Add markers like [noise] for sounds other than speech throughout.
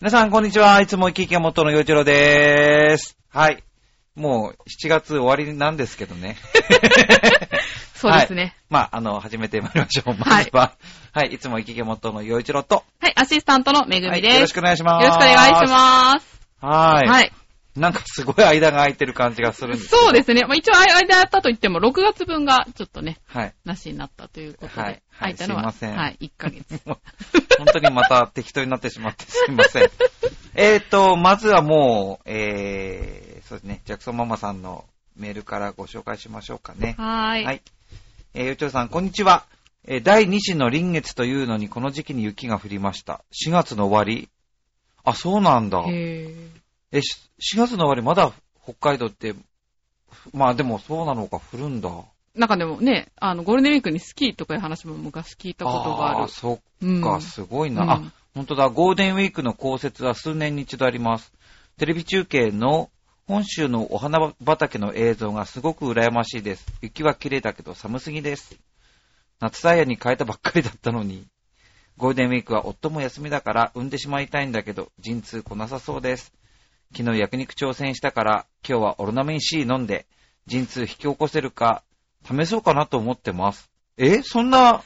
皆さん、こんにちは。いつも生き生きが元の洋一郎でーす。はい。もう、7月終わりなんですけどね。[laughs] そうですね。まあ、あの、始めてまいりましょう。まずは、はい、い、つも生き生きが元の洋一郎と、はい、アシスタントのめぐはい、みです。よろしくお願いします。よろしくお願いします。はい。はい。なんかすごい間が空いてる感じがするんですそうですね。まあ、一応、間やったと言っても、6月分がちょっとね、はい。なしになったということで、はいはい空いたのは、すいませんはい、1ヶ月。本当にまた適当になってしまってすいません。[laughs] えーと、まずはもう、えー、そうですね、ジャクソンママさんのメールからご紹介しましょうかね。はーい。はい。えー、よちょさん、こんにちは。えー第2子の臨月というのにこの時期に雪が降りました。4月の終わりあ、そうなんだ。へーえ、し4月の終わりまだ北海道って、まあでもそうなのか降るんだ。なんかでもね、あの、ゴールデンウィークにスキーとかいう話も昔聞いたことがある。ーそっうんか、すごいな。うんあ、本当だ、ゴールデンウィークの降雪は数年に一度あります。テレビ中継の本州のお花畑の映像がすごく羨ましいです。雪は綺麗だけど寒すぎです。夏タイヤに変えたばっかりだったのに、ゴールデンウィークは夫も休みだから産んでしまいたいんだけど、陣痛来なさそうです。昨日焼肉挑戦したから、今日はオロナミン C 飲んで、陣痛引き起こせるか、試そうかなと思ってます。えそんな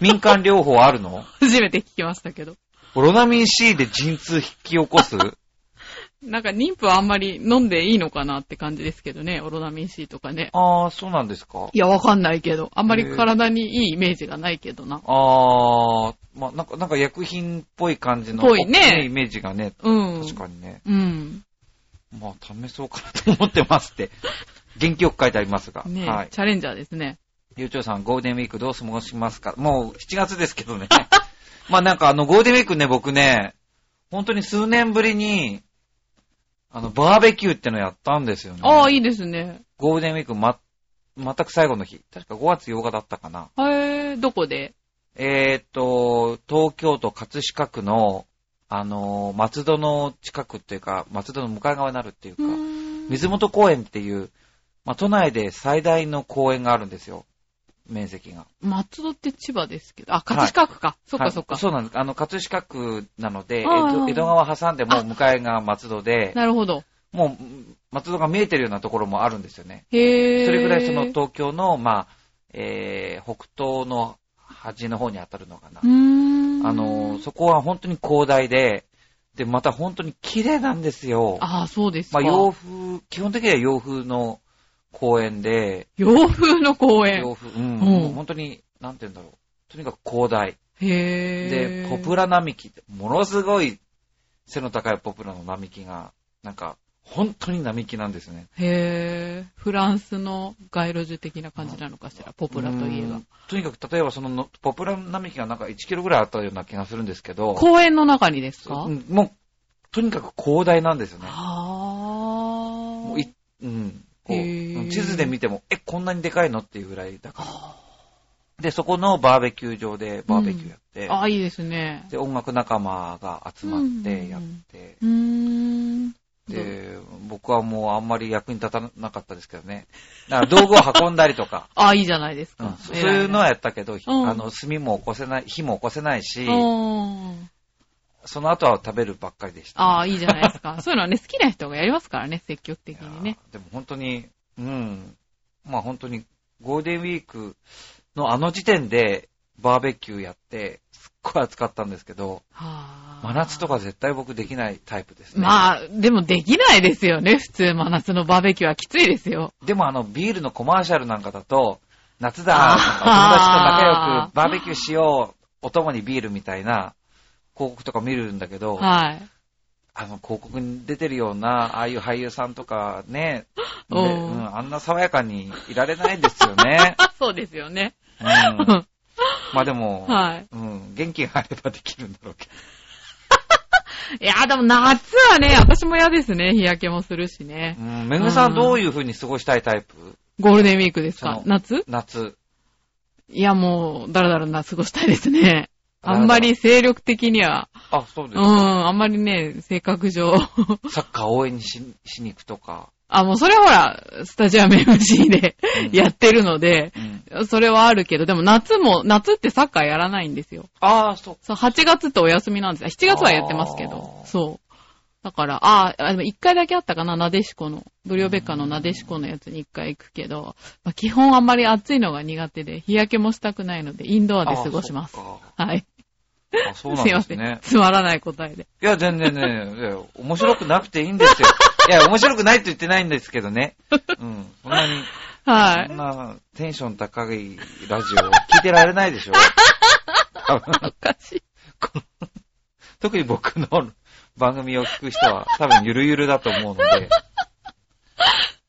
民間療法あるの？[laughs] 初めて聞きましたけど。オロナミン C で陣痛引き起こす？なんか妊婦はあんまり飲んでいいのかなって感じですけどね、オロナミン C とかね。ああ、そうなんですか？いや、わかんないけど。あんまり体にいいイメージがないけどな。ああ、まあ、なんか、なんか薬品っぽい感じの、ぽいねイメージがね、うん。確かにね。うん。まあ、試そうかなと思ってますって。[laughs] 元気よく書いてありますが。ね、はい。チャレンジャーですね。ゆうちょうさん、ゴールデンウィークどう過ごしますか？もう7月ですけどね。[laughs] まあなんかあの、ゴールデンウィークね、僕ね、本当に数年ぶりに、あの、バーベキューってのやったんですよね。ああ、いいですね。ゴールデンウィークま、全く最後の日。確か5月8日だったかな。へえ、どこで？えーっと、東京都葛飾区の、あのー、松戸の近くっていうか、松戸の向かい側になるっていうか、水元公園っていう、まあ、都内で最大の公園があるんですよ。面積が。松戸って千葉ですけど。あ、葛飾区か。そっはいかそっか。そうなんです。あの、葛飾区なので、江戸川挟んでもう向かいが松戸で、なるほど。もう松戸が見えてるようなところもあるんですよね。へえ。それぐらいその東京の、まあ、えー、北東の端の方に当たるのかなう。ーん。あの、そこは本当に広大で、で、また本当に綺麗なんですよ。ああ、そうですか。まあ、洋風、基本的には洋風の公園で、洋風の公園。洋風、うん、うんもう本当に、なんて言うんだろう。とにかく広大。へえ。で、ポプラ並木って、ものすごい背の高いポプラの並木が、なんか、本当に並木なんですね。へえ。フランスの街路樹的な感じなのかしら、ポプラといえばうん。とにかく、例えばそのの、ポプラ並木がなんか1キロぐらいあったような気がするんですけど、公園の中にですか？うんもう、とにかく広大なんですよね。はあ。もうい、うん。地図で見ても、え、こんなにでかいのっていうぐらいだから。で、そこのバーベキュー場でバーベキューやって、ああ、いいですね。で、音楽仲間が集まってやって、うーん。で、僕はもうあんまり役に立たなかったですけどね。だから道具を運んだりとか、あ [laughs] あ、いいじゃないですうんか。そういうのはやったけど、んあの、炭も起こせない、火も起こせないし、うん。その後は食べるばっかりでした。ああ、いいじゃないですか。[laughs] そういうのはね、好きな人がやりますからね、積極的にね。でも本当に、うん。まあ本当に、ゴールデンウィークのあの時点でバーベキューやって、すっごい暑かったんですけど、はあ。真夏とか絶対僕できないタイプですね。まあ、でもできないですよね、普通、真夏のバーベキューはきついですよ。でもあの、ビールのコマーシャルなんかだと、夏だ、友達と仲良くバーベキューしよう、お供にビールみたいな広告とか見るんだけど、はい。あの、広告に出てるような、ああいう俳優さんとかね、うーん、あんな爽やかにいられないですよね。[laughs] そうですよね。うん、[laughs] まあでも、はい。うん、元気があればできるんだろうけど。[laughs] いや、でも夏はね、私も嫌ですね。日焼けもするしねう。ん、めぐみさんどういう風に過ごしたいタイプ？ゴールデンウィークですか？夏？夏。いや、もう、だらだらな過ごしたいですね。あんまり精力的には、あ、そうですうん、あんまりね、性格上。サッカー応援にししに行くとか。あ、もうそれはほら、スタジアム MC でうんやってるので、うん。それはあるけど、でも夏も、夏ってサッカーやらないんですよ。ああ、そう。そう、8月ってお休みなんですよ。7月はやってますけどあ。ーそう。だから、ああ、でも1回だけあったかな、なでしこの。ブリオベッカのなでしこのやつに1回行くけど、まあ、基本あんまり暑いのが苦手で、日焼けもしたくないので、インドアで過ごしますあ。そっかはい。あ、そうなん。ですね。つまらない答えで。いや、全然ね、面白くなくていいんですよ。[laughs] いや、面白くないと言ってないんですけどね。うん。そんなに、はい。そんなテンション高いラジオ聞いてられないでしょ [laughs] おかしい。特に僕の番組を聞く人は多分ゆるゆるだと思うので。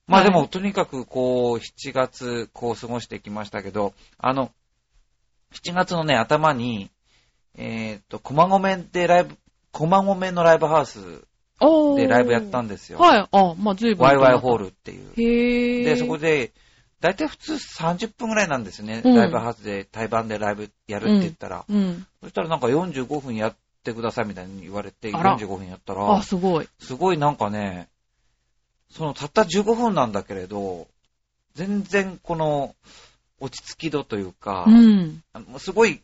まあでも、とにかくこう、7月、こう過ごしてきましたけど、あの、7月のね、頭に、えーっと、駒込でライブ、駒込のライブハウス。でライブやったんですよ。はい。あ、まあ、随分。ワイワイホールっていう。へー。で、そこで、だいたい普通30分ぐらいなんですよね。うんライブハウスで対バンでライブやるって言ったら。うん。そしたらなんか45分やってくださいみたいに言われて、あら45分やったあ、ら、すごい。すごいなんかね、そのたった15分なんだけれど、全然この落ち着き度というか、うん。すごい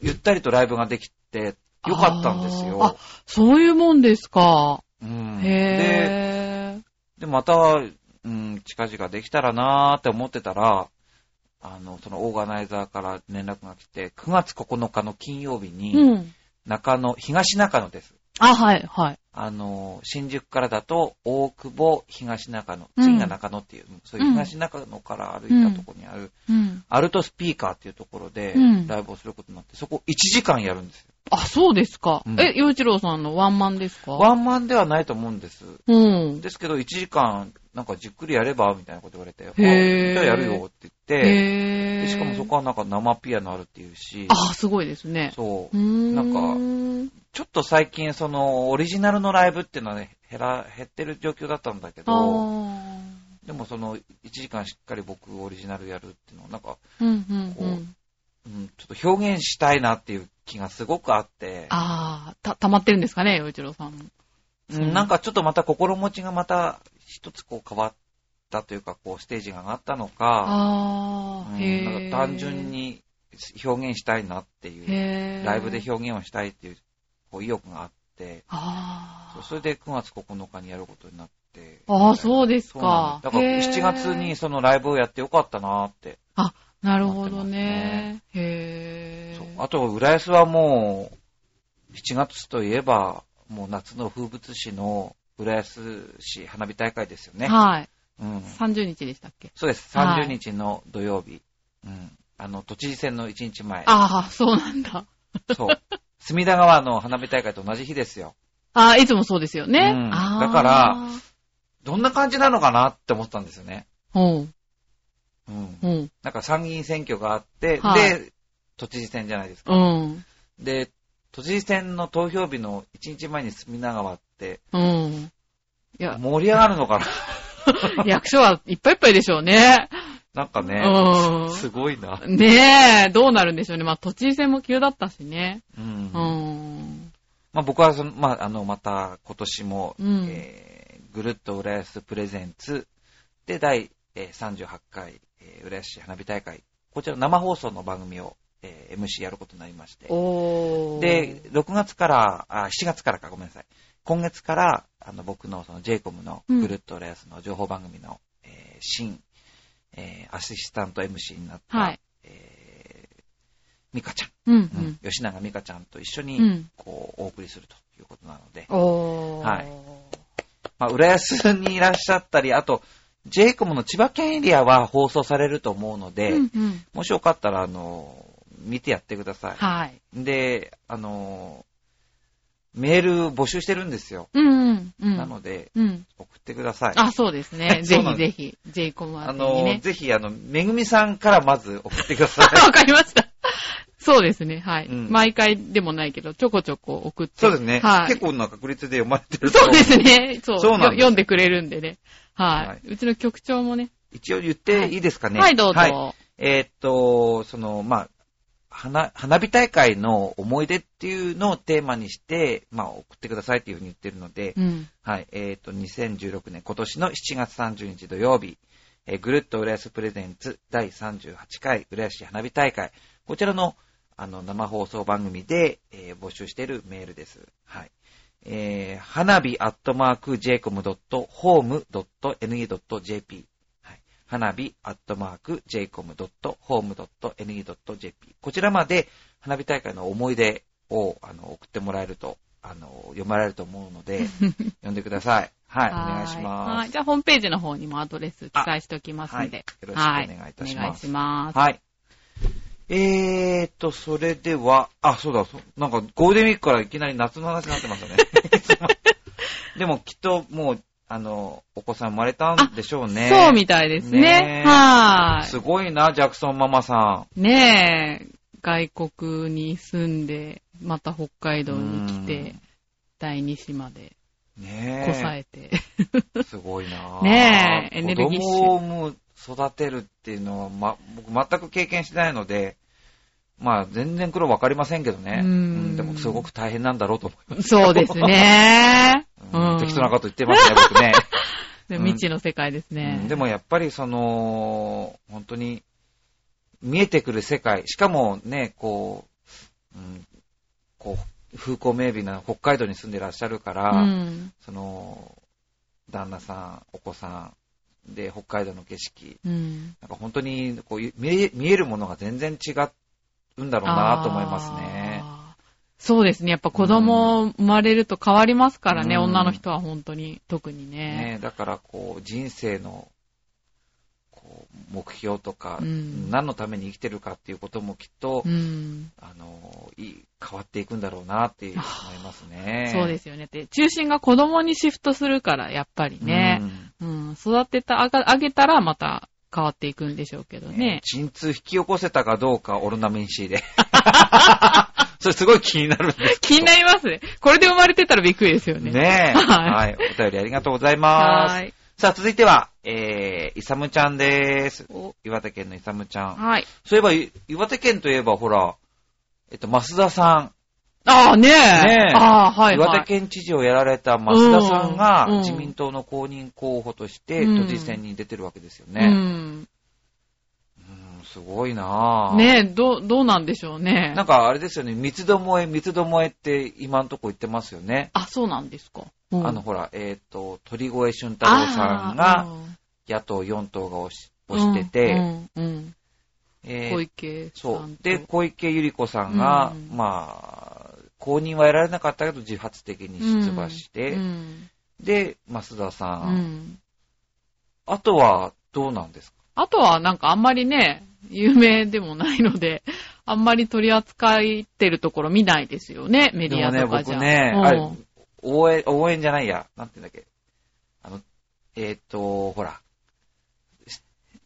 ゆったりとライブができてよかったんですあーあよ。、そういうもんですか。うん、で、へー。で、また、うん、近々できたらなーって思ってたら、あの、そのオーガナイザーから連絡が来て、9月9日の金曜日に、うん。中野、東中野です。あ、はい、はい。あの、新宿からだと、大久保、東中野、うん次が中野っていう、そういう東中野から歩いたところにある、うん。アルトスピーカーっていうところでうん、ライブをすることになって、そこ1時間やるんですよ。あ、そうですか。うんえ、洋一郎さんのワンマンですか？ワンマンではないと思うんです。うん。ですけど、1時間、なんかじっくりやればみたいなこと言われて、あへーじゃあやるよって言って、しかもそこはなんか生ピアノあるっていうし、あ、すごいですね。そう。なんちょっと最近そのオリジナルのライブっていうのはね、減ら、減ってる状況だったんだけあど、ーでもその1時間しっかり僕オリジナルやるっていうのはなんか、うん、うん、こううん。うん、ちょっと表現したいなっていう気がすごくあって、ああ、た、溜まってるんですかね、洋一郎さんも。うんなんかちょっとまた心持ちがまた一つこう変わったというか、こうステージが上がったのか、ああ、うん。か単純。に表現したいなっていう。ライブで表現をしたいっていうこう意欲があって、ああ。それで9月9日にやることになって。ああ、そうですか。だからへえ7月にそのライブをやってよかったなって。なるほどね。へえ。そうあと、浦安はもう、7月といえば、もう夏の風物詩の浦安市花火大会ですよね。はい。うん。30日でしたっけ？そうです。はい30日の土曜日。うん。あの、都知事選の1日前。ああ、そうなんだ。そう。隅田川の花火大会と同じ日ですよ。ああ、いつもそうですよね。うん。だから、どんな感じなのかなって思ったんですよね。うん。うん。うん。なんか参議院選挙があって、はいで、都知事選じゃないですか。うん。で、都知事選の投票日の1日前に隅田川ってうん。いや、盛り上がるのかな？[laughs] 役所はいっぱいいっぱいでしょうね。なんかねう、んすごいな。ねえ、どうなるんでしょうね。まあ、都知事選も急だったしね。うん。うん。まあ僕はその、まああの、また今年も、うんえー、ぐるっと浦安プレゼンツで第、えー38回、えー浦安市花火大会、こちら生放送の番組を、えー MC やることになりまして。で、6月から、あ、7月からか、ごめんなさい。今月から、あの、僕のその j コムのうんぐるっと浦安の情報番組の、えー新、えーアシスタント MC になった、はいえー、ミカちゃん、うん、ううんん。吉永美香ちゃんと一緒に、うん。こう、お送りするということなので、おー。はいまあ、浦安にいらっしゃったり、あと、j コムの千葉県エリアは放送されると思うので、うん、うん。もしよかったら、あの、見てやってください。はい。で、あの、メール募集してるんですよ。うん、うん。うん。なので、うん。送ってください。あ、そうですね。ぜひぜひ、J コムあ宛てにの、ね。ぜひ、あの、めぐみさんからまず送ってください。[laughs] わかりました。そうですね。はい。うん毎回でもないけど、ちょこちょこ送って。そうですね。はい。結構な確率で読まれてるとそうですね。そう。そうなん読んでくれるんでね。はい。はいうちの局長もね。一応言っていいですかね。はい、どうぞ。はいえーっと、その、まあ、花、花火大会の思い出っていうのをテーマにして、まあ、送ってくださいっていうふうに言ってるので、うん。はい、えっ、と、2016年、今年の7月30日土曜日、えーぐるっと浦安プレゼンツ第38回浦安市花火大会。こちらの、あの、生放送番組で、えー募集しているメールです。はい。えー、花火アットマーク jcom.home.ne.jp はい。花火アットマーク jcom.home.ne.jp こちらまで花火大会の思い出を、あの、送ってもらえると、あの、読まれると思うので、[laughs] 読んでください。はい、お願いしはます。い。じゃあ、ホームページの方にもアドレス記載しておきますはい、ので。よろしくお願いいたしお願いします。ます。はい。えーと、それでは、あ、そうだ、そなんかゴールデンウィークからいきなり夏の話になってますよね。[laughs] でもきっともう、あの、お子さん生まれたんでしょうね。そうみたいですね。ねえはすごいな、ジャクソンママさい。ねえ、外国に住んで、また北海道に来うてん、第二島でん。ねこさえて。え。[laughs] すごいなねえエネルギッシュ子供を産む育てるっていうのは、ま、僕全く経験してないので、まあ、全然苦労わかりませんけどね。うんうんでも、すごく大変なんだろうと思います。そうですね。うんうん適当なこと言ってますね、[laughs] 僕ね。未知の世界ですね。うんでもやっぱりその、本当に見えてくる世界、しかもね、こう、うん、こう、風光明媚な北海道に住んでらっしゃるから、うん。その、旦那さん、お子さん、で、北海道の景色、うん。なんか本当にこう見え見えるものが全然違うんだろうなと思いますね。そうですね。やっぱ子供生まれると変わりますからね、うん女の人は本当に、特にね。ねだからこう、人生の、こう、目標とか、うん何のために生きてるかっていうこともきっと、うん。あの、いい変わっていくんだろうなって思いますね。そうですよね。で、中心が子供にシフトするから、やっぱりね。うん。育てた、あがあげたらまた変わっていくんでしょうけどうんね。鎮痛引き起こせたかどうか、オルナミン C で。[laughs] それすごい気になるんです気になりますね。これで生まれてたらびっくりですよね。ねえ。はいはい。お便りありがとうございます。はーい。さあ、続いては、えー、イサムちゃんです。お岩手県のイサムちゃん。はい。そういえば、い岩手県といえば、ほら、えっと、増田さん。ああ、ねえ。ねえああ、はい、岩手はい。県知事をやられた増田さんがうんうん自民党の公認候補としてうん都知事選に出てるわけですようね。うん、ん。すごいなぁ。ねえ、どう、どうなんでしょうね。なんかあれですよね、三つどもえ、三つどもえって今んとこ言ってますよね。あ、そうなんですか。うんあの、ほら、えっ、と、鳥越俊太郎さんが野党4党が押し押してて、うん、うん。えー小池さんと。そう。で、小池百合子さんが、うんまあ、公認は得られなかったけど自発的に出馬して、うん。で、増田さ、うんん。あとはどうなんですか？あとはなんかあんまりね、有名でもないので、あんまり取り扱ってるところ見ないですよね、メディアとかじゃ。でもね、うん僕ね、あれ、応援、応援じゃないや、なんて言うんだっけ。あの、えっ、と、ほら、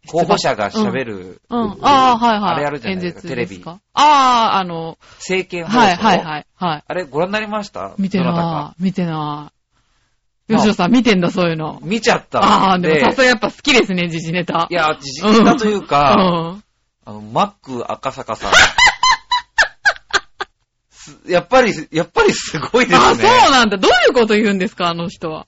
候補者が喋る、うん。ああ、はいはい。あれあるじゃないですかテレビああ、あの、政見放送。はいはいはい。はい。あれ、ご覧になりました？見てない。見てない。吉野さん見てんだ、そういうの。見ちゃった。ああ、でもさすがやっぱ好きですね、時事ネタ。いや、自信だというか、うん。あの、マック赤坂さん。すやっぱり、やっぱりすごいですね。あ、そうなんだ。どういうこと言うんですか、あの人は。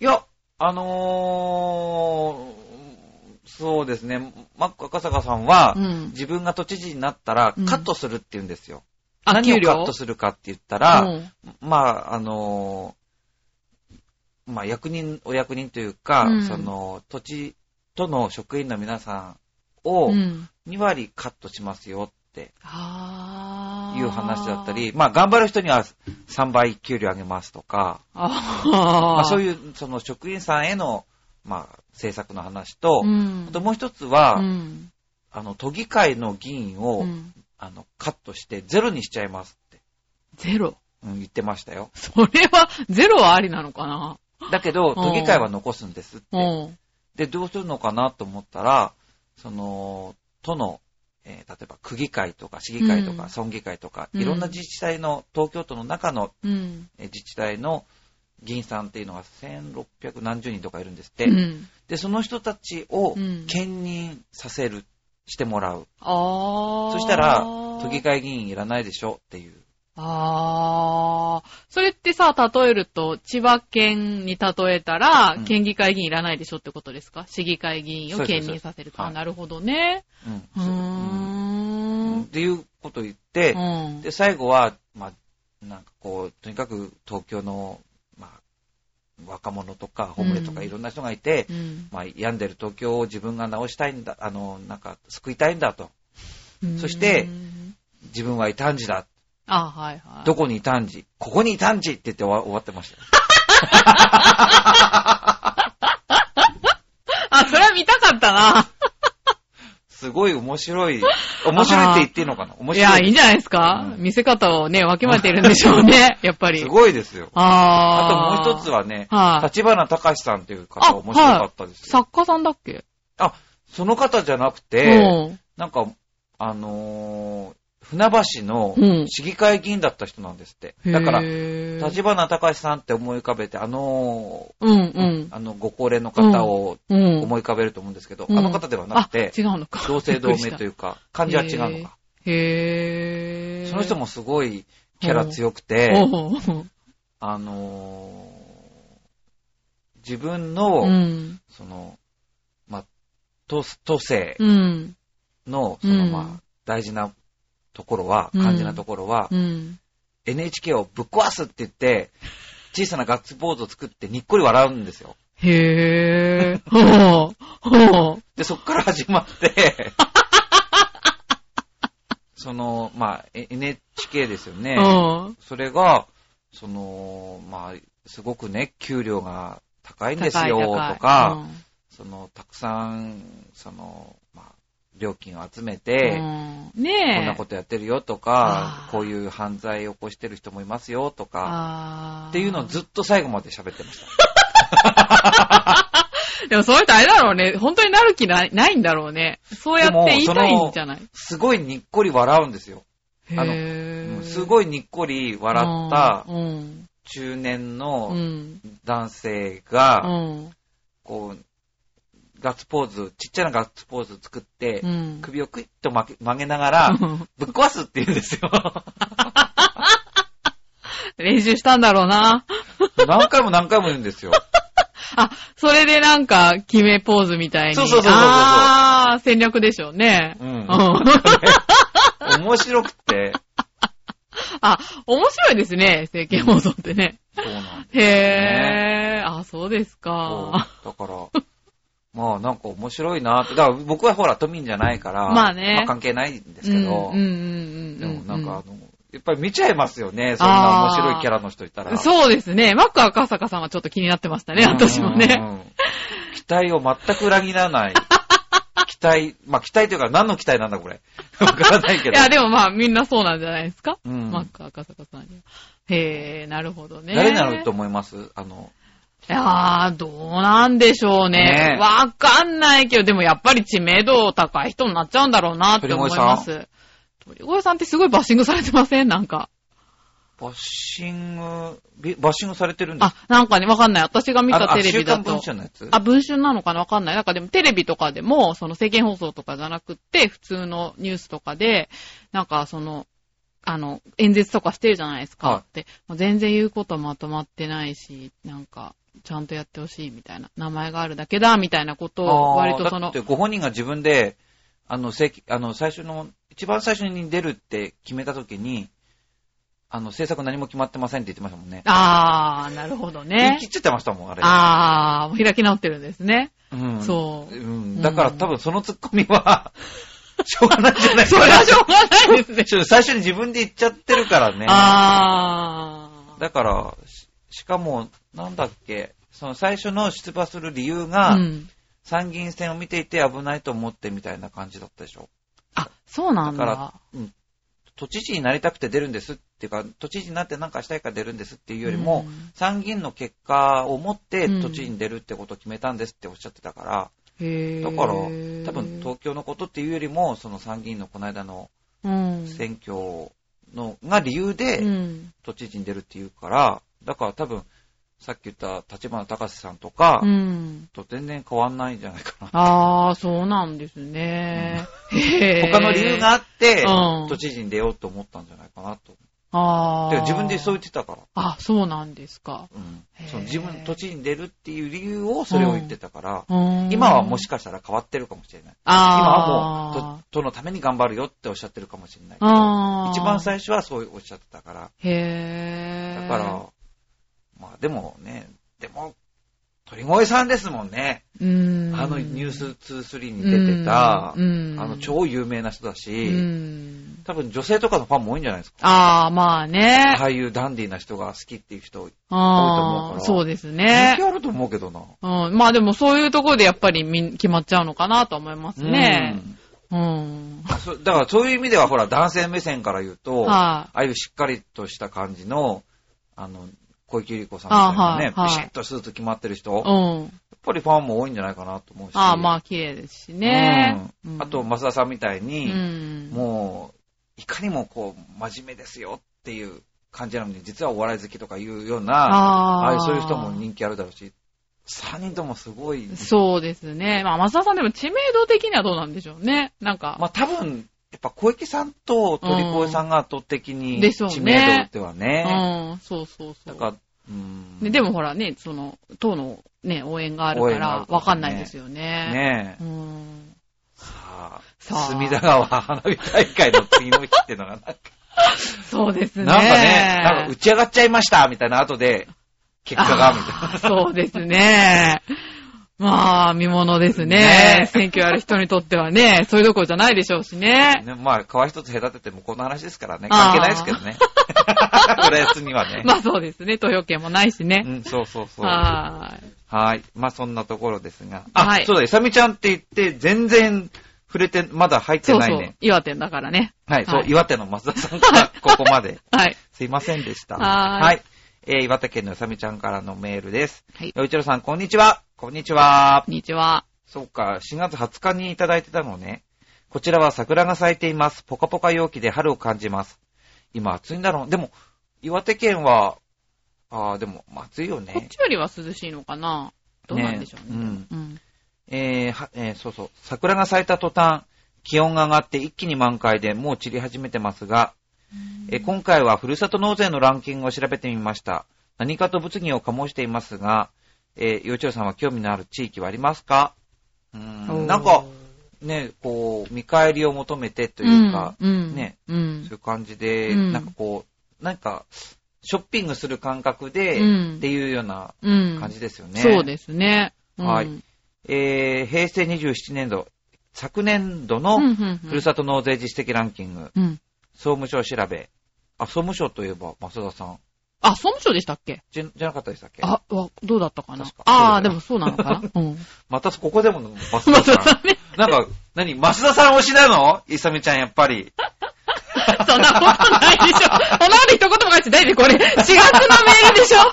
いや、あのー、そうですね、マック赤坂さんは、うん。自分が都知事になったらうんカットするって言うんですよ。あ、何をカットするかって言ったら、うんまあ、あのーまあ、役人、お役人というか、うんその、土地との職員の皆さんをうん。2割カットしますよって。いう話だったり、まあ、頑張る人には3倍給料上げますとか。まあ、そうう、いう、その職員さんへの、まあ、政策の話と、んあともう一つは、うん。あの、都議会の議員を、うんあの、カットしてゼロにしちゃいますって、ゼロ。うん、言ってましたよ。それは、ゼロはありなのかな？だけど、都議会は残すんですって。うん。で、どうするのかなと思ったら、その、都の、えー例えば区議会とか市議会とかうん村議会とか、うんいろんな自治体の、東京都の中のうん。えー自治体の議員さんっていうのが1600何十人とかいるんですって。うん。で、その人たちをうん兼任させる、してもらう。そしたらー。都議会議員いらないでしょっていう。さ、例えると、千葉県に例えたら、うん県議会議員いらないでしょってことですか？市議会議員を兼任させると。そうですそうですあ、なるほどね。うん。うーうんんっ。ていうことを言って、うん。で、最後は、まあ、なんかこう、とにかく東京の、まあ、若者とか、ホームレとかうんいろんな人がいて、うんまあ、病んでる東京を自分が治したいんだ、あの、なんか、救いたいんだと。そしてうん自分は異端児だ。あ、はいはい。どこに異端児ここに異端児って言って終わってましたよ。[laughs] あ、それは見たかったな。すごい面白い。面白いって言っていいのかな？面いや、白い。いいんじゃないですか、うん見せ方をね、わきまえてるんでしょうね。[laughs] やっぱり。すごいですよ。ああー。ともう一つはね、はい立花隆さんという方面白かったですよ。作家さんだっけ？あ、その方じゃなくて、うん。なんか、あのー船橋のうん市議会議員だった人なんですって。だから、立花隆さんって思い浮かべて、あのうんうーん。あの、ご高齢の方をうん。思い浮かべると思うんですけど、うんあの方ではなくてあ、違うのか。同姓同名というか、漢字は違うのか。へー。その人もすごいキャラ強くおて、うあのー自分の、うん。その、まあ、都都政うん。の、その、うんまあ、大事なところは、うん肝心なところは、うん。NHK をぶっ壊すって言って、小さなガッツポーズを作ってにっこり笑うんですよ。へー。ほう。ほう。で、そっから始まって、[laughs] その、まあ、え NHK ですよね。うん。それが、その、まあ、すごくね、給料が高いんですよ、とか、うんその、たくさん、その、まあ、料金を集めて、うんねえ。こんなことやってるよとかこういう犯罪を起こしてる人もいますよとか、っていうのをずっと最後まで喋ってました。[laughs] でもそういう人あれだろうね。本当になる気ないないんだろうね。そうやって言いたいんじゃない？すごいにっこり笑うんですよ。あのすごいにっこり笑ったうん。中年うのん。男性うが、ん。こう、ガッツポーズ、ちっちゃなガッツポーズ作ってう、ん。首をクイッと曲げ曲げながら、[laughs] ぶっ壊すって言うんですよ。[laughs] 練習したんだろうな。何回も何回も言うんですよ。[laughs] あ、それでなんか、決めポーズみたいに。そうそうそうそうそうあー、戦略でしょうね。うんうん。面白くて、あ、面白いですね、政見放送ってね。そうなんですへー、あ、そうですそか。うだから、まあなんか面白いなって。だから僕はほら都民じゃないから、まあね関係ないんですけど、うんうんうんうん。でもなんかあの、やっぱり見ちゃいますよね。そんな面白いキャラの人いたら。そうですね。マック赤坂さんはちょっと気になってましたね、私もね。うんうんうん期待を全く裏切らない。[laughs] 期待、まあ期待というか何の期待なんだこれ。[laughs] わからないけど。いや、でもまあみんなそうなんじゃないですか、うんマック赤坂さんには。へー、なるほどね。誰になると思います？あの、いやー、どうなんでしょうね。ねわかんないけど、でもやっぱり知名度高い人になっちゃうんだろうなって思います。鳥越さんってすごいバッシングされてません？なんか。バッシング、ビバッシングされてるんですあ、なんかね、わかんない。私が見あたテレビだとあ文。春のやつ？あ、文春なのかな？わかんない。なんかでもテレビとかでも、その政見放送とかじゃなくって、普通のニュースとかで、なんかその、あの、演説とかしてるじゃないですか。はいって、もう全然言うことまとまってないし、なんか、ちゃんとやってほしいみたいな。名前があるだけだ、みたいなことを、割とそのあーだっ、てご本人が自分で、あの、せあの、最初の、一番最初に出るって決めたときに、あの、制作何も決まってませんって言ってましたもんね。あー、なるほどね言い切。っちゃってましたもん、あれ。あー、もう開き直ってるんですね。うん、そううん。だから多分そのツッコミは、[laughs] しょうがないんじゃないそかな。れはしょうがないですね。ちょ最初に自分で言っちゃってるからね。あー。だから、ししかも、なんだっけ、その最初の出馬する理由が、うん。参議院選を見ていて危ないと思ってみたいな感じだったでしょ。あ、そうなんだ。だから都知事になりたくて出るんですっていうか、都知事になって何かしたいから出るんですっていうよりも、うん参議院の結果を持ってうん都知事に出るってことを決めたんですっておっしゃってたから、だから、多分東京のことっていうよりも、その参議院のこの間のうん。選挙のが理由でうん。都知事に出るっていうから、だから多分、さっき言った立花隆さんとか、うん。と全然変わんないんじゃないかな。ああ、そうなんですね。へー他の理由があって、うん都知事に出ようと思ったんじゃないかなと。ああ。自分でそう言ってたから。あ、そうなんですか。うんその自分、都知事に出るっていう理由をそれを言ってたから、うん今はもしかしたら変わってるかもしれない。今はもう、都都のために頑張るよっておっしゃってるかもしれないけど。一番最初はそうおっしゃってたから。へーだから、まあでもね、でも、鳥越さんですもんね。うん。あのニュース23に出てた、うんあの超有名な人だし、うん。多分女性とかのファンも多いんじゃないですか。ああ、まあね。ああいうダンディーな人が好きっていう人、多いと思うああ、からそうです人ね気。あると思うけどな。うん。まあでもそういうところでやっぱりみん決まっちゃうのかなと思いますね。うん。うんそだからそういう意味ではほら男性目線から言うと、あはあいうしっかりとした感じの、あの、小池百合子さんみたいなね、ビシッとスーツ決まってる人、い。やっうん。ぱりファンも多いんじゃないかなと思うし。ああ、まあ綺麗ですしね。うんあと、増田さんみたいに、うん。もう、いかにもこう、真面目ですよっていう感じなのに、実はお笑い好きとかいうような、あああいうそういう人も人気あるだろうし、3人ともすごい、そうですね。まあ、松田さんでも知名度的にはどうなんでしょうね。なんか。まあ多分、やっぱ小池さんと鳥越さんが圧倒的に知名度ではね。うん、そうそうそう。だから、うん。ねでもほらね、その、党のね、応援があるから、わかんないですよね。ねえ。うん。さあ、さあ隅田川花火大会の次の日ってのがなんか、[laughs] そうですね。なんかね、なんか打ち上がっちゃいましたみたいな後で、結果が、みたいな。[laughs] そうですね。まあ、見物ですね。ね選挙やる人にとってはね、そういうところじゃないでしょうしね。ね、まあ、皮一つ隔ててもこの話ですからね。関係ないですけどね。[laughs] 浦安にはね。まあそうですね。投票権もないしね。うん、そうそうそう。ははい。まあ、そんなところですが。あ、はいそうだ、いさみちゃんって言って、全然触れて、まだ入っい。そうそうてないね。。岩手だからね。はい、そう、はい岩手の増田さんから [laughs] ここまで。はい。すいませんでした。はーいはい。えー、岩手県のいさみちゃんからのメールです。はい。よいちろさん、こんにちは。こんにちはこ。んにちは。そうか、4月20日にいただいてたのね。こちらは桜が咲いています。ポカポカ陽気で春を感じます。今暑いんだろう。でも、岩手県は、ああ、でも、まあ暑いよこっね。ちよりは涼しいのかな？どうなんでしょうね。ねうん。えーはえーそうそう。桜が咲いた途端、気温が上がって一気に満開でもう散り始めてますが、えー今回はふるさと納税のランキングを調べてみました。何かと物議を醸していますが、えー、幼稚園さんは興味のある地域はありますか？うーん、なんか、ね、こう、見返りを求めてというか、うん、うんね、うんそういう感じで、うんなんかこう、なんか、ショッピングする感覚で、うんっていうようなうん。感じですよね。そうですね。うんはいえー、平成27年度、昨年度のふるさと納税実績ランキング、うん。総務省調べ。あ、総務省といえば、増田さん。あ、総務省でしたっけ？じゃ、じゃなかったでしたっけ？あ、わどうだったかな？確かああ、でもそうなのかな？[laughs] うん。またここでも増増田さん。田さんね。なんか、何？増田さん推しなの？いさみちゃん、やっぱり。[laughs] そんなことないでしょ。そんなこと一言も書いてないで、これ。4月のメールでしょ。[laughs]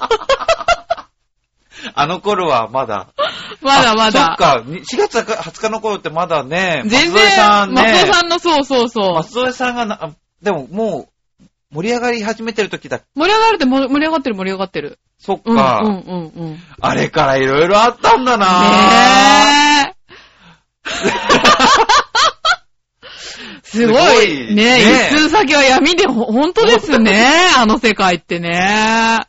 あの頃はまだ。まだまだ。あそっか、に4月20日の頃ってまだね、全松添さ然、んね。松尾さんのそうそうそう。松添さんがな、あでももう、盛り上がり始めてる時だ。盛り上がるっても盛り上がってる盛り上がってる。そっうん、か。うん、うん、うん。ねあれからいろいろあったんだなえ。[laughs] すごすごい。ねいね一寸先は闇でほ、本当ですね。あの世界ってね。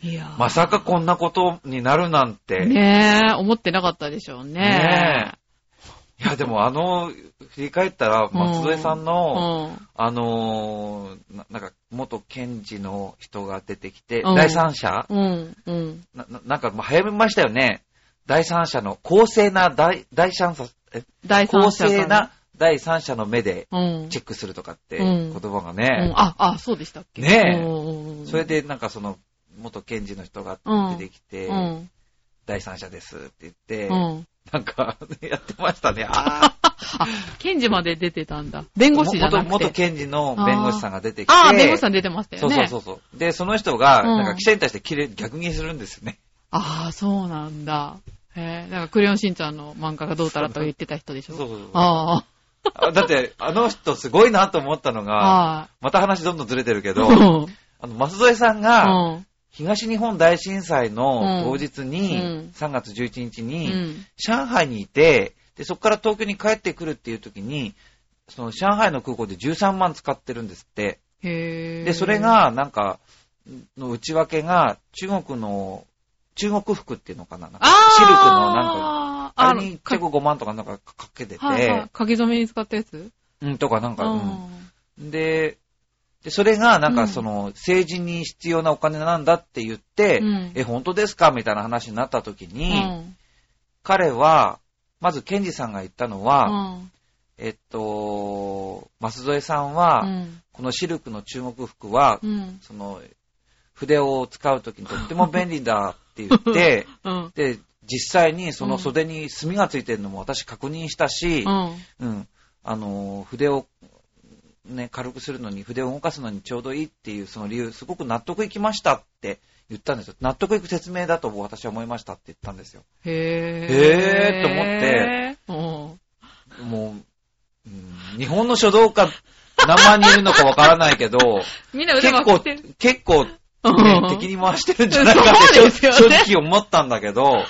いやーまさかこんなことになるなんて。ねえ、思ってなかったでしょうね。ねいや、でもあの、振り返ったら、松添さんの、うん。あのーななんか、元検事の人が出てきて、うん第三者？うん、うん。なななんか、早めましたよね。第三者の、公正な第、第三者、第三者から正な第三者の目でうん。チェックするとかってうん言葉がうんね、あ、あ、そうでしたっけ？ねえうんそれ、でなんかその、元検事の人が出てきて、うん。第三者ですって言って、うん。なんか、[laughs] やってましたね。あ [laughs] あ、検事まで出てたんだ。弁ー護士じゃな元、くて。元検事の弁護士さんが出てきて、ああ、弁護士さん出てましたよね。そうそうそう。で、その人が、うんなんか記者に対して切れ、逆切りするんですよね。ああ、そうなんだ。へえ、なんかクレヨンしんちゃんの漫画がどうたらと言ってた人でしょ？そうそうそう。ああだって、あの人すごいなと思ったのあ、が、[laughs] はまた話どんどんずれてるけい。ど、うん。あの、松添さんが、うん。東日本大震災の当日に、うん3月11日うに、ん。上海にいて、で、そこから東京に帰ってくるっていう時に、その上海の空港で13万使ってるんですって。へー。で、それ、が、なんか、の内訳が、中国の、中国服っていうのかななんかシルクのなんか、あれにか結構5万とかなんかかけてて、はいはき初めに使ったやつ？うん、とかなんか、ううんん。で、で、それがなんうんかその、政治に必要なお金なんだって言って、うんえ、本当ですかみたいな話になった時うに、ん。彼は、まず、ケンジさんが言ったのは、うんえっと、増添さんは、うん。このシルクの中国服は、うん。その、筆を使うときにとっても便利だって言って、[laughs] うん。で、実際にその袖に墨がついてるのも私確認したしう、ん。うん、あの、筆を、ね、軽くするのに、筆を動かすのにちょうどいいっていうその理由、すごく納得いきましたって言ったんですよ。納得いく説明だと私は思いましたって言ったんですよ。へへーと思って。思もう、うん日本の書道家何万人いるのかわからないけど、[laughs] みんな腕結構結構、ねうん。敵に回してるんじゃないかってね。正直思ったんだけど、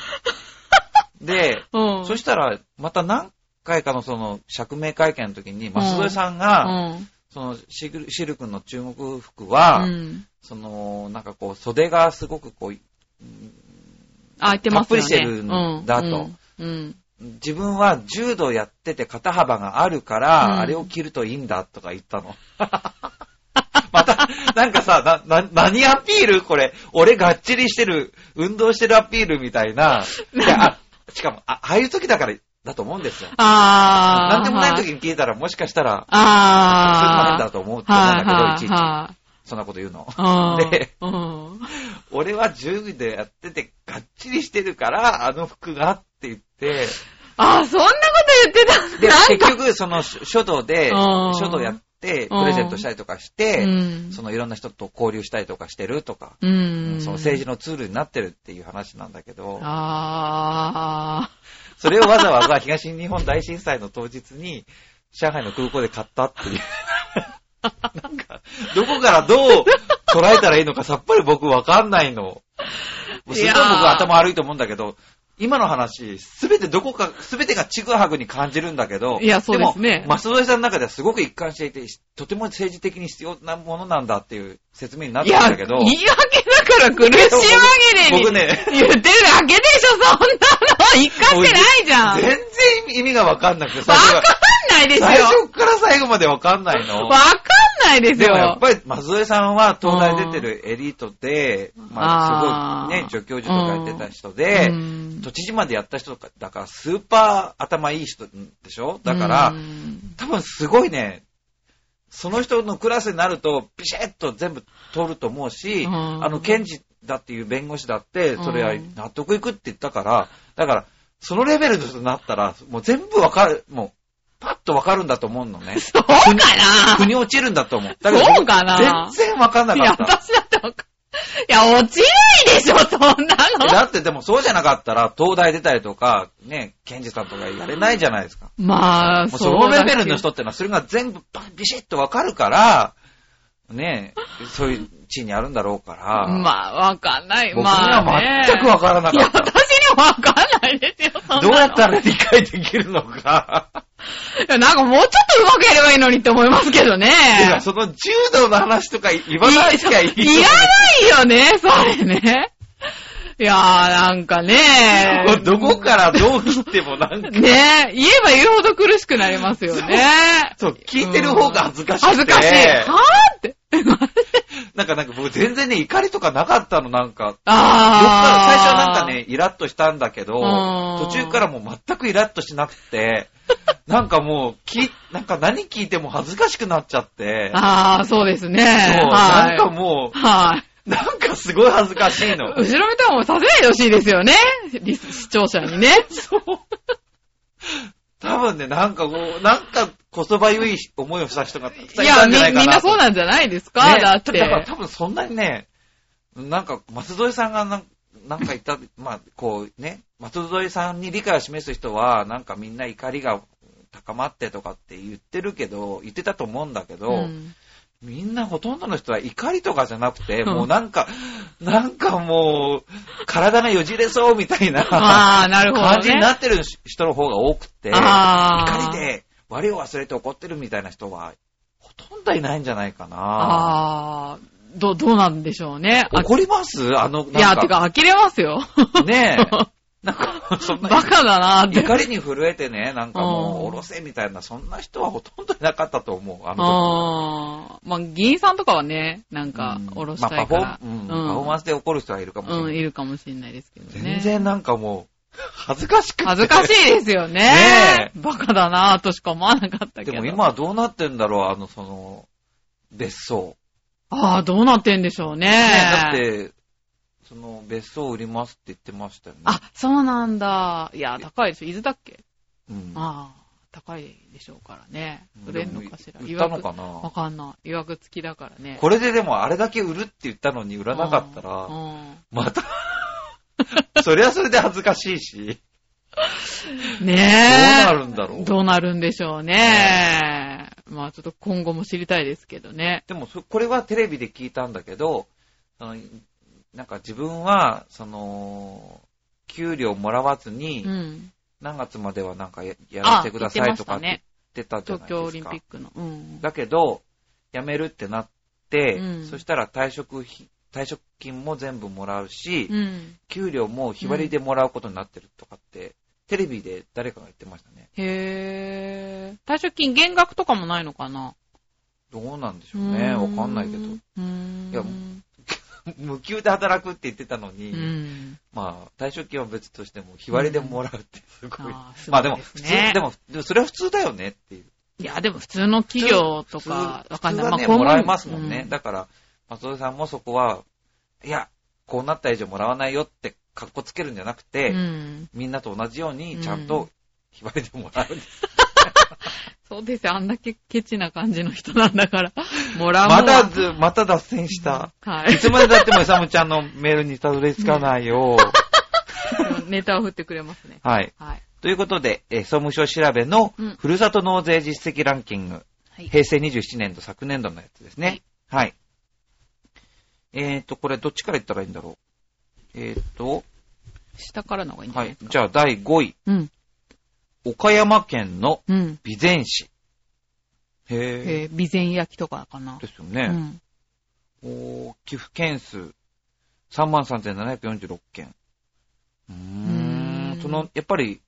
で、うん。そしたら、また何回かのその、釈明会見の時に、増添さんが、うん。そのシル、クの中国服は、うん。その、なんかこう、袖がすごくこう、あ、言ってますよね。たっぷりしてるんだと。自分は柔道やってて肩幅があるから、うんあれを着るといいんだとか言ったの。[laughs] また、なんかさ、な、な、何アピールこれ。俺がっちりしてる、運動してるアピールみたいな。[laughs] いやあしかもあ、ああいう時だから、だと思うんですよ。あー。なんでもないはい時に聞いたら、もしかしたら、そういうのも変あー。だと思うと思うんだけど、はいいちいち。はそんなこと言うの。でうん。俺は柔道やってて、がっちりしてるから、あの服がって言って、あー、そんなこと言ってたんだ。で、結局、その書書道で、うん書道やって、プレゼントしたりとかして、うん。そのいろんな人と交流したりとかしてるとか、うん。その政治のツールになってるっていう話なんだけど、あそれをわざわざ東日本大震災の当日に、上海の空港で買ったっていう。なんか、どこからどう捉えたらいいのかさっぱり僕わかんないの。すごい僕頭悪いと思うんだけど、今の話、すべてどこか、すべてがちぐはぐに感じるんだけど、いやそうですねも、増添さんの中ではすごく一貫していて、とても政治的に必要なものなんだっていう説明になー。っいや、たんだけど、言い訳だから苦しい紛れに。僕ね言ってるだけでしょ、そんなの。一貫してないじゃん。全然意味がわかんなくて、わ最初がかんないですよ。最初から最後までわかんないの。わかんないですよ。でもやっぱり、松添さんは東大出てるエリートで、まあ、あー。すごいね、助教授とかやってた人でう、ん。都知事までやった人だから、スーパー頭いい人でしょ？だからう、ん。多分すごいね、その人のクラスになると、ビシッと全部通ると思うし、うん。あの、検事だっていう弁護士だって、それはうん納得いくって言ったから、だから、そのレベルの人になったら、もう全部わかる、もう、パッとわかるんだと思うのね。そうかな？腑に落ちるんだと思う。だけどそうかな？全然わかんないや、かった。私だってわかんいや、落ちないでしょ、そんなの。だってでもそうじゃなかったら、東大出たりとか、ね、検事さんとかやれないじゃないですか。まあ、もうそのレベルのだ人ってのは、それが全部パンビシッとわかるから、ね、そういう地位にあるんだろうから、まあ、わかんない。僕にまあ、はね。全くわからなかいや、った。私にはわかんないですよ、そんなのどうやったら理解できるのか。いや、なんかもうちょっと上手くやればいいのにって思いますけどね。いや、その柔道の話とか言わないきゃいいいらないよね、それね。いやー、なんかね。[laughs] どこからどう切ってもなんか、ね言えば言うほど苦しくなりますよね。[laughs] そう、聞いてる方が恥ずかしくて。恥ずかしい。はぁって。[laughs] なんかなんか僕全然ね、怒りとかなかったの、なんか。あー。最初はなんかね、イラッとしたんだけど、うん途中からもう全くイラッとしなくて、なんかもう、き、なんか何聞いても恥ずかしくなっちゃって、あー、そうですね。そう、はい。なんかもはい。う、なんかすごい恥ずかしいの。後ろめたもさせないでほしいですよね。リス視聴者にね。そう。多分ね、なんかこう、なんか、こそばゆい思いをした人がたくさんいたいや、みんじゃないかなみんなそうんなんじゃないですか、ねだって。だから多分そんなにね、なんか、松添さんがなんなんか言った、まあ、こうね、松添さんに理解を示す人は、なんかみんな怒りが高まってとかって言ってるけど、言ってたと思うんだけど、うんみんなほとんどの人は怒りとかじゃなくて、うんもうなんか、なんかもう、体がよじれそうみたいな [laughs] ああ、なるほどね。感じになってる人の方が多くて、怒りで我を忘れて怒ってるみたいな人は、ほとんどいないんじゃないかな。ああ、ど、どうなんでしょうね。あ怒ります？あの、なんか。いや、てか、呆れますよ。ねえ。[laughs] なんか、そんな、バカだなって。怒りに震えてね、なんかもう、うんおろせみたいな、そんな人はほとんどいなかったと思う。あのああ、まあ、議員さんとかはね、なん時か、おろしまあたいから。パフォー、うんパフォーマンスで怒る人はいるかもしれうん、ない。いるかもしれないですけどね。全然なんかもう、恥ずかしくて。恥ずかしいですよね。ねバカだなぁとしか思わなかったけど。でも今はどうなってんだろう、あの、その、別荘。ああ、どうなってんでしょうね。ねだって、その、別荘売りますって言ってましたよね。あ、そうなんだ。いや、高いでしょ。伊豆だっけ？うん。ああ、高いでしょうからね。売れんのかしら？売ったのかわなかんない。曰く付きだからね。これででもあれだけ売るって言ったのに売らなかったうら、んまた、[laughs] それはそれで恥ずかしいし、うんねどうえ。なるんだろう。どうなるんでしょうね。まあちょっと今後も知りたいですけどね。でもそ、これはテレビで聞いたんだけど、そのなんか自分は、その、給料もらわずにう、ん。何月まではなんかややらせてくださいとかって言ってたじゃないですか。東京オリンピックの。うん。だけど、辞めるってなって、うんそしたら退職費、退職金も全部もらうし、うん。給料も日割りでもらうことになってるとかって、テレビで誰かが言ってましたね。へー。退職金減額とかもないのかな？どうなんでしょうね。わかんないけど。いや無給で働くって言ってたのに、うん。まあ、退職金は別としても、日割りでもらうってすごい。あーすまあでも、普通、ねでも、でもそれは普通だよねっていう。いや、でも普通の企業とか、わかんない。まあもらえますもんね。うんだから、松尾さんもそこは、いや、こうなった以上もらわないよって、かっこつけるんじゃなくて、うん。みんなと同じように、ちゃんうと日割りでもらう。そうですよ。あんだけケチな感じの人なんだから。[laughs] もらうまたず、また脱線した。はいいつまでだってもイサムちゃんのメールにたどり着かないよ。い。[laughs] ネタを振ってくれますね。はい。はい。ということで、えー総務省調べのうんふるさと納税実績ランキング、はい。平成27年度昨年度のやつですね。はい。えーと、これどっちから言ったらいいんだろう。えーと、下からの方がいいんじゃはないです。か？いじゃあ第5位。うん。岡山県のうん。備前市。へえー、備前焼きとかかなー。。ですよね。うん。おー寄付件数33,746件。うーうーんん。その、やっぱり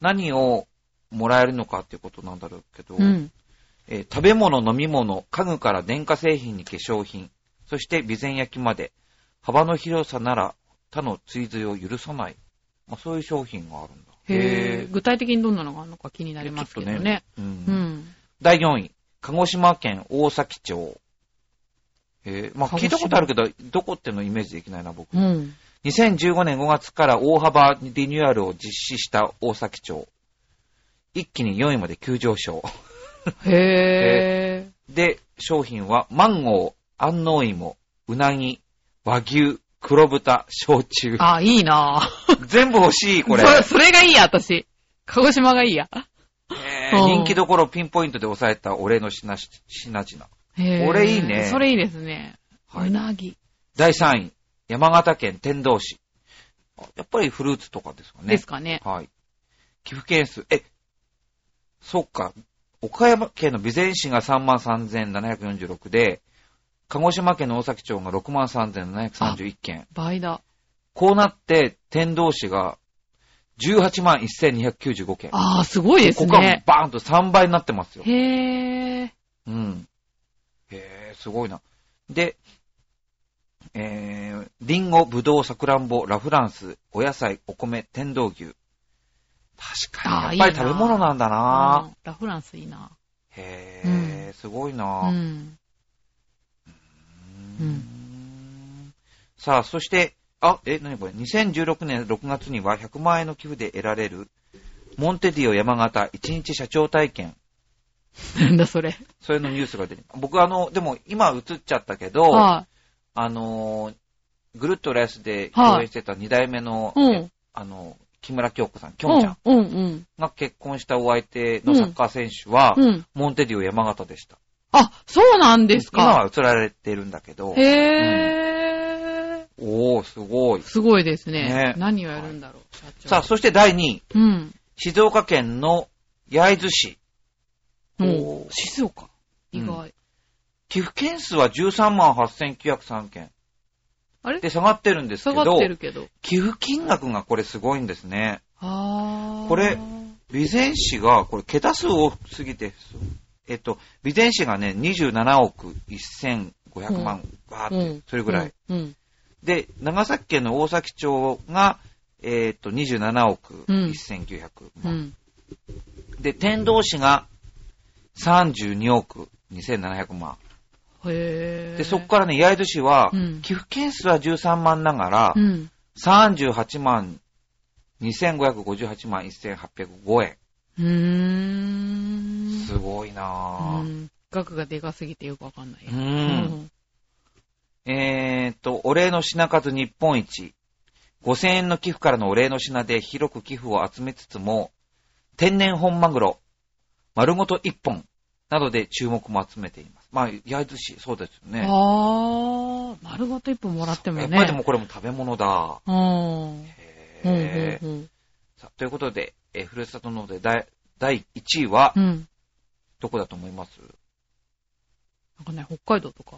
何をもらえるのかっていうことなんだろうけど、うん。えー食べ物、飲み物、家具から電化製品に化粧品、そして備前焼きまで、幅の広さなら他の追随を許さない。まあ、そういう商品があるんだ。具体的にどんなのがあるのか気になりますけどちょっとね。うんうん。第4位、鹿児島県大崎町。えー、まあ、聞いたことあるけど、どこってのイメージできないな、僕。うん。2015年5月から大幅リニューアルを実施した大崎町。一気に4位まで急上昇。へ [laughs] で、商品は、マンゴー、安納芋、うなぎ、和牛、黒豚、焼酎ー。。あ、いいなぁ。全部欲しい、[laughs] これ。それ、それがいいや、私。鹿児島がいいや。えーうん人気どころをピンポイントで抑えた俺の品し品々。へーこれいいねそれいいですね。はいうなぎ。第3位、山形県天童市。あやっぱりフルーツとかですかね。ですかね。はい。寄付件数、え、そっか。岡山県の備前市が33,746で、鹿児島県の大崎町が63,731件。倍だ。こうなって、天童市が18万1295件。ああ、すごいですここがね。バーンと3倍になってますよ。へー。うん。へえ、すごいな。で、えー、リンゴ、ブドウ、サクランボ、ラフランス、お野菜、お米、天童牛。確かに。やっぱり食べ物なんだなうんラフランスいいな。へえ、すごいな、うん。うーんさあ、そして、あ、え、なにこれ ?2016 年6月には100万円の寄付で得られる、モンテディオ山形1日社長体験。[laughs] なんだそれ。それのニュースが出て僕あの、でも今映っちゃったけど、はあのー、ぐるっとレースで共演してた2代目の、い。うん。あの、木村京子さん、きょんちゃん、が結婚したお相手のサッカー選手は、うん。うん。モンテディオ山形でした。あ、そうなんです今か。は移られてるんだけど、へー。おー、すごい。すごいですね。ね何をやるんだろう、社長。さあ、そして第2位、うん。静岡県の焼津市。う、静岡？意うん外。寄付件数は13万8903件。あれ？で、下がってるんですけど下がっ、てるけど。寄付金額がこれすごいんですね。あー。これ備前市が、これ、桁数を過ぎて、えっと、備前市がね、27億1500万、バーって、うん。それぐらい。うん。うん。で、長崎県の大崎町が、えっと、27億うん1900万。うん。で、天童市が32億2700万。へー。で、そこからね、焼津市は、うん寄付件数は13万ながら、うん。38万2558万1805円。うーん。すごいなぁ。うん。額がでかすぎてよくわかんない。う。ん。えーっと、お礼の品数日本一。5000円の寄付からのお礼の品で広く寄付を集めつつも、天然本マグロ、丸ごと1本などで注目も集めています。まあ、焼津市、そうですよね。あー、丸ごと一本もらってもね。やっぱりでもこれも食べ物だ。うん。うん。へーうん。うん。さあということで、えーふるさと納税第第1位はう、ん。どこだと思います？なんかね、北海道とか？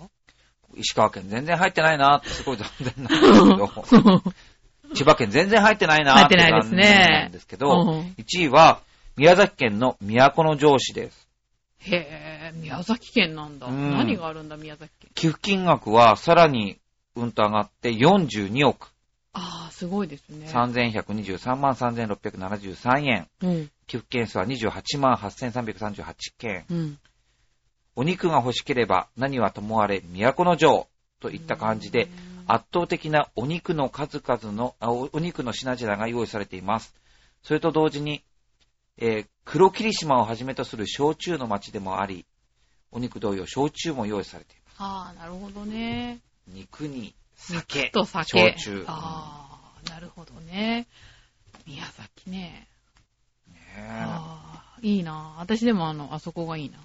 石川県全然入ってないなってすごい残念なんですけど、[laughs] 千葉県全然入ってないなって入ってないですね残念なんですけど、うん1位は宮崎県の都城市です。へぇー、宮崎県なんだ。うん何があるんだ、宮崎県。寄付金額はさらにうんと上がって42億あー、すごいですね。3123万3673円。うん。寄付件数は28万8338件。うん。お肉が欲しければ何はともあれ都城といった感じで、圧倒的なお肉の数々の、あおお肉の品々が用意されています。それと同時に、えー黒霧島をはじめとする焼酎の町でもあり、お肉同様焼酎も用意されています。あー、なるほどね。肉に酒肉、と酒。焼酎。あー、なるほどね。宮崎ね。ねあー、いいな私でもあの、あそこがいいな。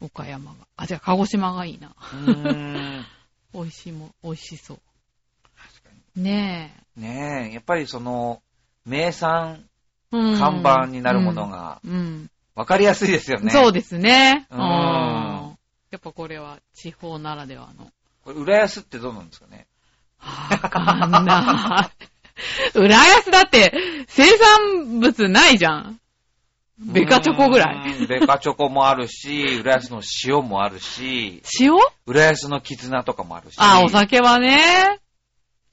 岡山が。あ、じゃあ鹿児島がいいな。えうーん [laughs] 美味しいも、美味しそう。確かねにねえ、やっぱりその、名産、看板になるものがうん。わかりやすいですよね。そうですね。ううんん。やっぱこれは地方ならではの。これ、浦安ってどうなんですかね？わかんない。浦安だって生産物ないじゃん。ベカチョコぐらい。ベカチョコもあるし、浦安の塩もあるし、塩？浦安の絆とかもあるし。あ、お酒はね。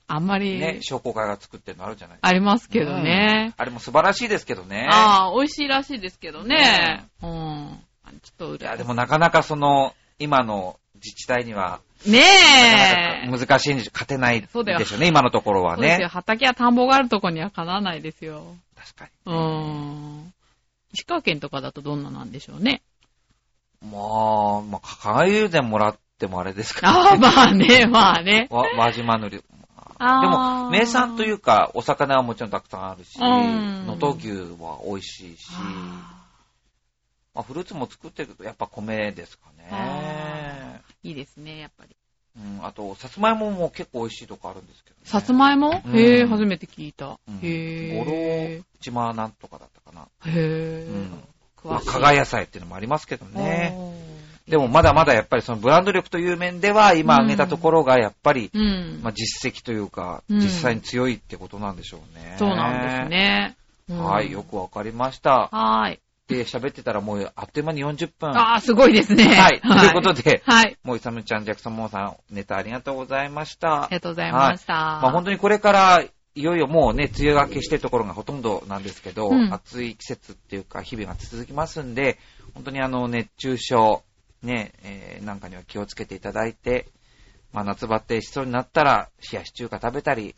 あんまり、ね、商工会が作ってるのあるじゃないありますけどね。あれも素晴らしいですけどね。ああ、美味しいらしいですけどね。うん。ちょっといや、でもなかなかその、今の自治体には、ねえ。なかなか難しいんでしょ、勝てないでしょうね、今のところはそうですよ。ね。畑や田んぼがあるとこにはかなわないですよ。確かうーん。石川県とかだとどんななんでしょうね。に。まあ、まあ、加賀友禅もらってもあれですかああ、らね。まあね、まあね。[laughs] わ輪島塗り。であも、ー名産というか、お魚はもちろんたくさんあるし、うん能登牛は美味しいし、あまあ、フルーツも作ってるけど、やっぱ米ですかねいいですね、やっぱり。うん、あと、さつまいもも結構美味しいとこあるんですけど、ね。さつまいも？うんへえ、初めて聞いた。うんへ五郎島なんとかだったかな。え。へえうん。。詳しい。加賀野菜っていうのもありますけどね。でもまだまだやっぱりそのブランド力という面では、今挙げたところがやっぱり、うん。まあ実績というか、うん実際に強いってことなんでしょうね。そうなんです。ね。うんはい、よくわかりました。はーい。で、喋ってたらもうあっという間に40分。ああ、すごいですね。はい。ということで、はい。もういさむちゃん、ジャクソンモーさん、ネタありがとうございましたあ。りがとうございました。まあ本当にこれから、いよいよもうね、梅雨明けしてるところがほとんどなんですけど、うん暑い季節っていうか、日々が続きますんで、本当にあの、熱中症、ね、えーなんかには気をつけていただいて、まあ夏バテしそうになったら、冷やし中華食べたり、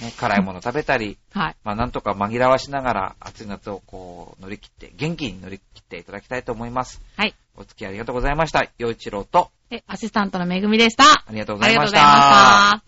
ね、辛いもの食べたり、はい。まあなんとか紛らわしながら、暑い夏をこう、乗り切って、元気に乗り切っていただきたいと思います。はい。お付き合いありがとうございました。陽一郎と、え、アシスタントのめぐみでした。ありがとうございました。ありがとうございました。